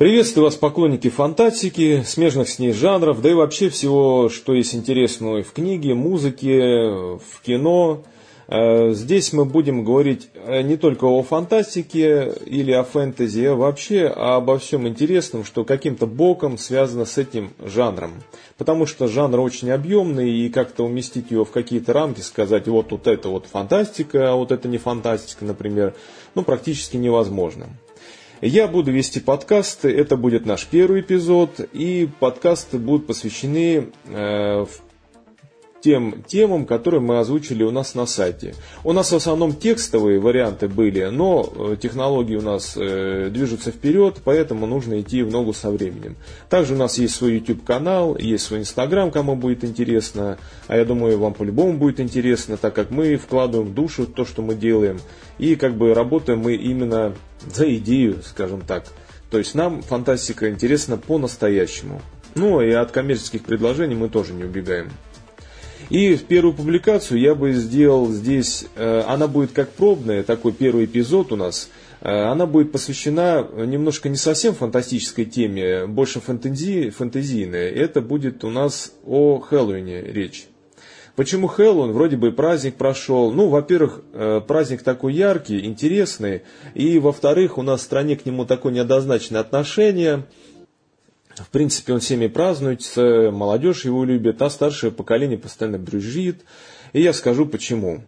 Приветствую вас, поклонники фантастики, смежных с ней жанров, да и вообще всего, что есть интересного в книге, музыке, в кино. Э, здесь мы будем говорить э, не только о фантастике или о фэнтези, а вообще обо всем интересном, что каким-то боком связано с этим жанром. Потому что жанр очень объемный, и как-то уместить его в какие-то рамки, сказать, вот, вот это вот фантастика, а вот это не фантастика, например, ну, практически невозможно. Я буду вести подкасты, это будет наш первый эпизод, и подкасты будут посвящены э, тем темам, которые мы озвучили у нас на сайте. У нас в основном текстовые варианты были, но э, технологии у нас э, движутся вперед, поэтому нужно идти в ногу со временем. Также у нас есть свой YouTube канал, есть свой Instagram, кому будет интересно, а я думаю, вам по-любому будет интересно, так как мы вкладываем душу в то, что мы делаем, и как бы работаем мы именно за идею, скажем так. То есть нам фантастика интересна по-настоящему. Ну и от коммерческих предложений мы тоже не убегаем. И первую публикацию я бы сделал здесь, э, она будет как пробная, такой первый эпизод у нас. Э, она будет посвящена немножко не совсем фантастической теме, больше фэнтези, фэнтезийной. Это будет у нас о Хэллоуине речь. Почему Хэллоуин? Вроде бы праздник прошел. Ну, во-первых, э, праздник такой яркий, интересный. И, во-вторых, у нас в стране к нему такое неоднозначное отношение. В принципе, он всеми празднуется, молодежь его любит, а старшее поколение постоянно брюзжит. И я скажу почему.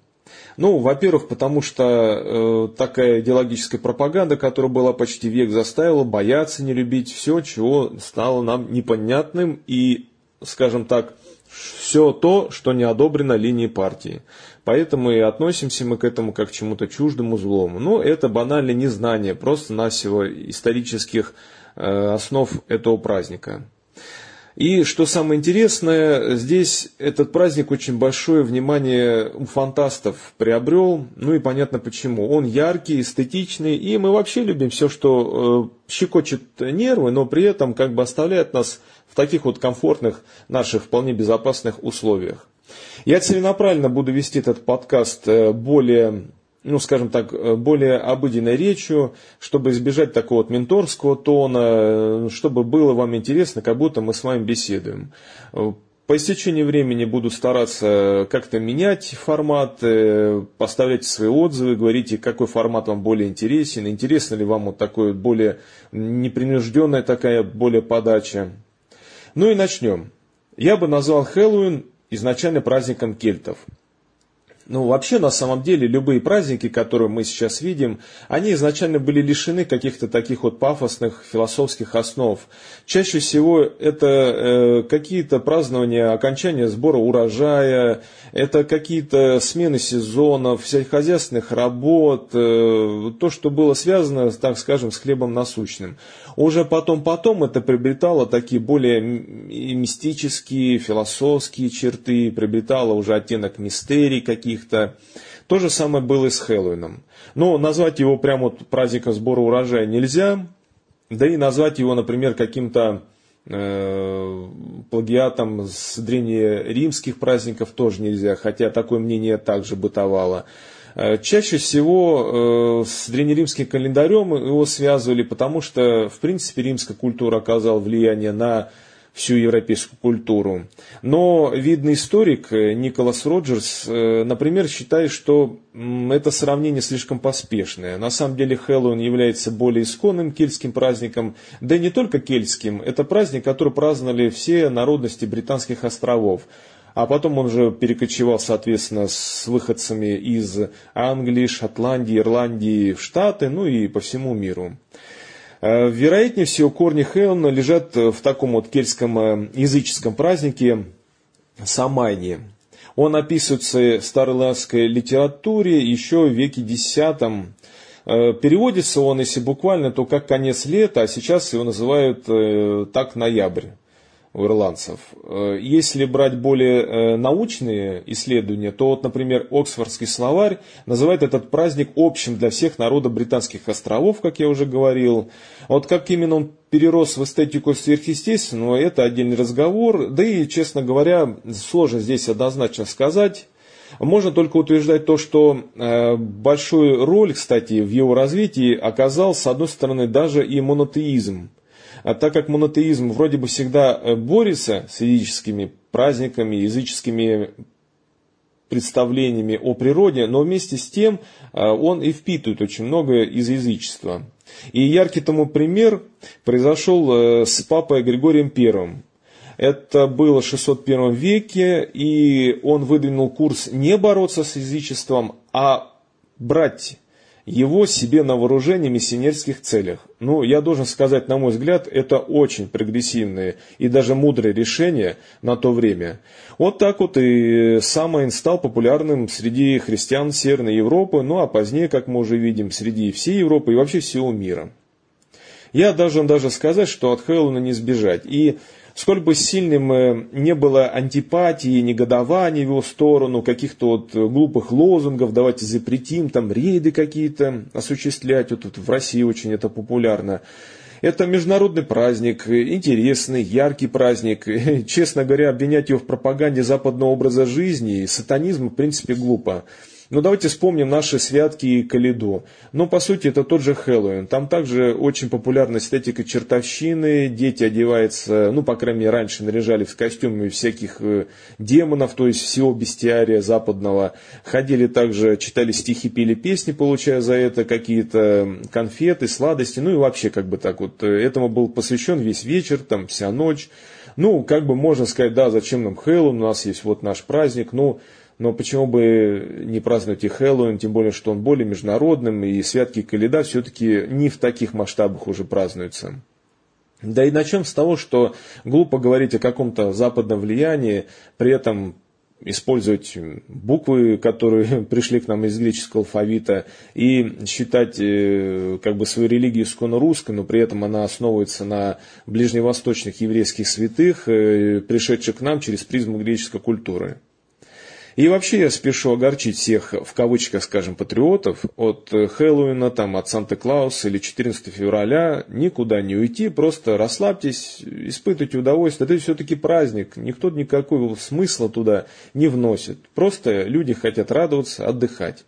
Ну, во-первых, потому что э, такая идеологическая пропаганда, которая была почти век, заставила бояться, не любить все, чего стало нам непонятным и, скажем так, все то, что не одобрено линией партии. Поэтому и относимся мы к этому как к чему-то чуждому злому. Но это банальное незнание просто-навсего исторических э, основ этого праздника. И что самое интересное, здесь этот праздник очень большое внимание у фантастов приобрел. Ну и понятно почему. Он яркий, эстетичный, и мы вообще любим все, что э, щекочет нервы, но при этом как бы оставляет нас в таких вот комфортных, наших вполне безопасных условиях. Я целенаправленно буду вести этот подкаст э, более ну, скажем так, э, более обыденной речью, чтобы избежать такого вот менторского тона, э, чтобы было вам интересно, как будто мы с вами беседуем. По истечении времени буду стараться как-то менять формат, поставлять свои отзывы, говорите, какой формат вам более интересен, интересна ли вам вот такой более непринужденная такая более подача. Ну и начнем. Я бы назвал Хэллоуин изначально праздником кельтов – ну, вообще, на самом деле, любые праздники, которые мы сейчас видим, они изначально были лишены каких-то таких вот пафосных философских основ. Чаще всего это э, какие-то празднования окончания сбора урожая, это какие-то смены сезонов, сельскохозяйственных работ, э, то, что было связано, так скажем, с хлебом насущным. Уже потом-потом это приобретало такие более мистические, философские черты, приобретало уже оттенок мистерий каких каких-то. То же самое было и с Хэллоуином. Но назвать его прямо вот праздником сбора урожая нельзя. Да и назвать его, например, каким-то э, плагиатом с древнеримских праздников тоже нельзя, хотя такое мнение также бытовало. Э, чаще всего э, с древнеримским календарем его связывали, потому что, в принципе, римская культура оказала влияние на всю европейскую культуру. Но видный историк э, Николас Роджерс, э, например, считает, что это сравнение слишком поспешное. На самом деле Хэллоуин является более исконным кельтским праздником, да и не только кельтским. Это праздник, который праздновали все народности британских островов. А потом он же перекочевал, соответственно, с выходцами из Англии, Шотландии, Ирландии в Штаты, ну и по всему миру. Э, вероятнее всего, корни Хеона лежат в таком вот кельтском э, языческом празднике Самайне. Он описывается в староирландской литературе еще в веке X. Э, переводится он, если буквально, то как конец лета, а сейчас его называют так ноябрь у ирландцев. Э, если брать более э, научные исследования, то вот, например, Оксфордский словарь называет этот праздник общим для всех народов британских островов, как я уже говорил. Вот как именно он перерос в эстетику сверхъестественного, это отдельный разговор. Да и, честно говоря, сложно здесь однозначно сказать. Можно только утверждать то, что э, большую роль, кстати, в его развитии оказал, с одной стороны, даже и монотеизм. А так как монотеизм вроде бы всегда э, борется с языческими праздниками, языческими представлениями о природе, но вместе с тем э, он и впитывает очень многое из язычества. И яркий тому пример произошел с папой Григорием Первым. Это было в 601 веке, и он выдвинул курс не бороться с язычеством, а брать его себе на вооружение в миссионерских целях. Ну, я должен сказать, на мой взгляд, это очень прогрессивное и даже мудрое решение на то время. Вот так вот и Самайн стал популярным среди христиан Северной Европы, ну а позднее, как мы уже видим, среди всей Европы и вообще всего мира. Я должен даже сказать, что от Хэллоуина не сбежать. И Сколь бы сильным э, не было антипатии, негодования в его сторону, каких-то вот глупых лозунгов, давайте запретим, там рейды какие-то осуществлять, вот тут в России очень это популярно. Это международный праздник, интересный, яркий праздник. Честно говоря, обвинять его в пропаганде западного образа жизни и сатанизма, в принципе, глупо. Но ну, давайте вспомним наши святки и Калиду. Ну, по сути, это тот же Хэллоуин. Там также очень популярна эстетика чертовщины. Дети одеваются, ну, по крайней мере, раньше наряжались в костюмы всяких э, демонов, то есть всего бестиария западного. Ходили также, читали стихи, пели песни, получая за это какие-то конфеты, сладости. Ну, и вообще, как бы так вот, э, этому был посвящен весь вечер, там, вся ночь. Ну, как бы можно сказать, да, зачем нам Хэллоуин, у нас есть вот наш праздник, ну, но почему бы не праздновать и Хэллоуин, тем более, что он более международным, и святки Каледа все-таки не в таких масштабах уже празднуются. Да и начнем с того, что глупо говорить о каком-то западном влиянии, при этом использовать буквы, которые пришли к нам из греческого алфавита, и считать э, как бы свою религию исконно русской, но при этом она основывается на ближневосточных еврейских святых, э, пришедших к нам через призму греческой культуры. И вообще я спешу огорчить всех, в кавычках, скажем, патриотов, от Хэллоуина, там, от Санта-Клауса или 14 февраля никуда не уйти, просто расслабьтесь, испытывайте удовольствие. Это все-таки праздник, никто никакого смысла туда не вносит. Просто люди хотят радоваться, отдыхать.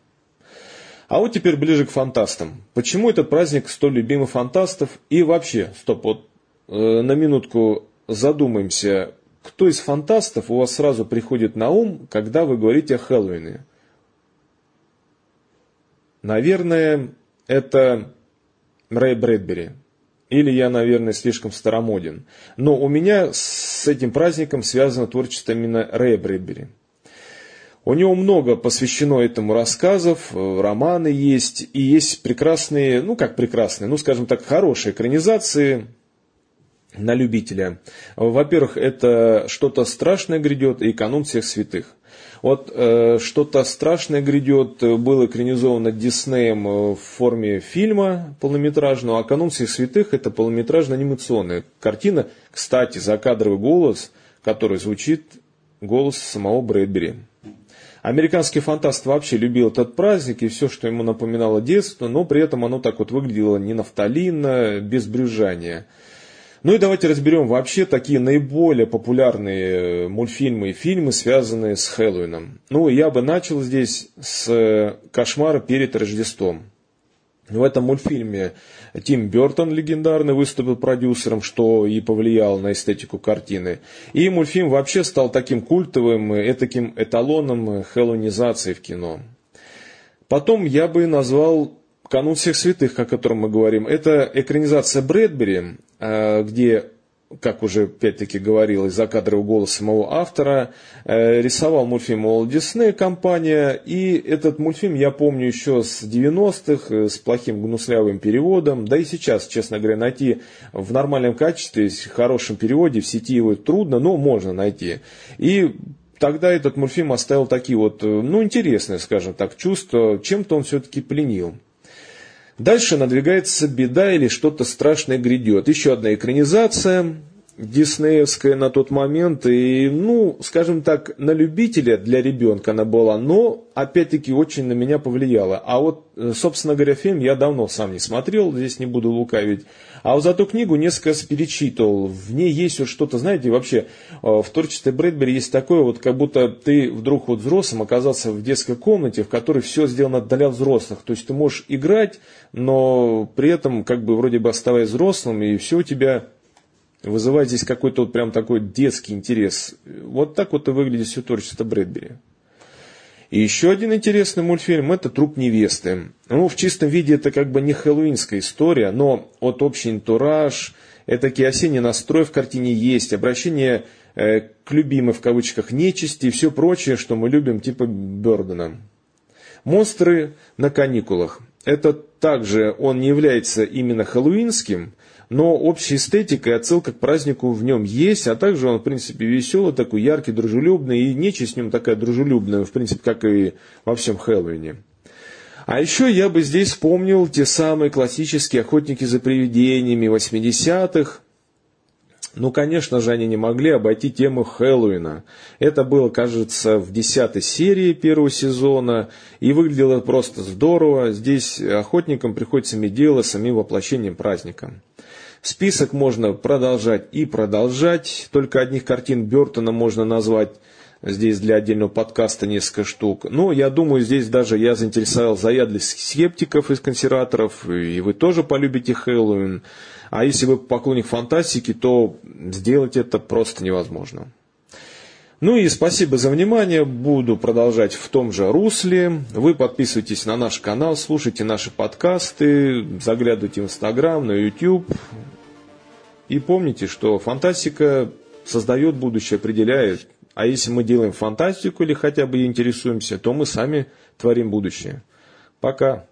А вот теперь ближе к фантастам. Почему этот праздник столь любимый фантастов? И вообще, стоп, вот э, на минутку задумаемся, кто из фантастов у вас сразу приходит на ум, когда вы говорите о Хэллоуине? Наверное, это Рэй Брэдбери. Или я, наверное, слишком старомоден. Но у меня с этим праздником связано творчество именно Рэя Брэдбери. У него много посвящено этому рассказов, романы есть, и есть прекрасные, ну как прекрасные, ну скажем так, хорошие экранизации, на любителя. Во-первых, это что-то страшное грядет и канун всех святых. Вот э, что-то страшное грядет было экранизовано Диснеем в форме фильма полнометражного, а канун всех святых это полнометражная анимационная картина. Кстати, закадровый голос, который звучит голос самого Брэдбери. Американский фантаст вообще любил этот праздник и все, что ему напоминало детство, но при этом оно так вот выглядело не нафталинно, без брюзжания. Ну и давайте разберем вообще такие наиболее популярные э, мультфильмы и фильмы, связанные с Хэллоуином. Ну, я бы начал здесь с э, «Кошмара перед Рождеством». В этом мультфильме Тим Бертон легендарный выступил продюсером, что и повлияло на эстетику картины. И мультфильм вообще стал таким культовым, таким эталоном хэллоуинизации в кино. Потом я бы назвал «Канун всех святых», о котором мы говорим. Это экранизация Брэдбери, где как уже опять-таки говорилось, закадровый голос самого автора, э, рисовал мультфильм Walt Disney компания, и этот мультфильм я помню еще с 90-х, э, с плохим гнуслявым переводом, да и сейчас, честно говоря, найти в нормальном качестве, в хорошем переводе, в сети его трудно, но можно найти. И тогда этот мультфильм оставил такие вот, ну, интересные, скажем так, чувства, чем-то он все-таки пленил. Дальше надвигается беда или что-то страшное грядет. Еще одна экранизация диснеевская на тот момент. И, ну, скажем так, на любителя для ребенка она была, но, опять-таки, очень на меня повлияла. А вот, э, собственно говоря, фильм я давно сам не смотрел, здесь не буду лукавить. А вот зато книгу несколько раз перечитывал. В ней есть вот что-то, знаете, вообще э, в творчестве Брэдбери есть такое, вот как будто ты вдруг вот взрослым оказался в детской комнате, в которой все сделано для взрослых. То есть ты можешь играть, но при этом как бы вроде бы оставаясь взрослым, и все у тебя вызывает здесь какой-то вот прям такой детский интерес. Вот так вот и выглядит все творчество Брэдбери. И еще один интересный мультфильм – это «Труп невесты». Ну, в чистом виде это как бы не хэллоуинская история, но вот общий антураж, этакий осенний настрой в картине есть, обращение э, к любимой в кавычках нечисти и все прочее, что мы любим, типа Бёрдена. Монстры на каникулах. Это также он не является именно хэллоуинским, но общая эстетика и отсылка к празднику в нем есть, а также он, в принципе, веселый, такой яркий, дружелюбный, и нечисть в нем такая дружелюбная, в принципе, как и во всем Хэллоуине. А еще я бы здесь вспомнил те самые классические охотники за привидениями 80-х, ну, конечно же, они не могли обойти тему Хэллоуина. Это было, кажется, в десятой серии первого сезона, и выглядело просто здорово. Здесь охотникам приходится иметь дело с самим воплощением праздника. Список можно продолжать и продолжать. Только одних картин Бертона можно назвать здесь для отдельного подкаста несколько штук. Но я думаю, здесь даже я заинтересовал заядлых скептиков из консерваторов, и вы тоже полюбите Хэллоуин. А если вы поклонник фантастики, то сделать это просто невозможно. Ну и спасибо за внимание. Буду продолжать в том же русле. Вы подписывайтесь на наш канал, слушайте наши подкасты, заглядывайте в Инстаграм, на YouTube. И помните, что фантастика создает будущее, определяет. А если мы делаем фантастику или хотя бы интересуемся, то мы сами творим будущее. Пока.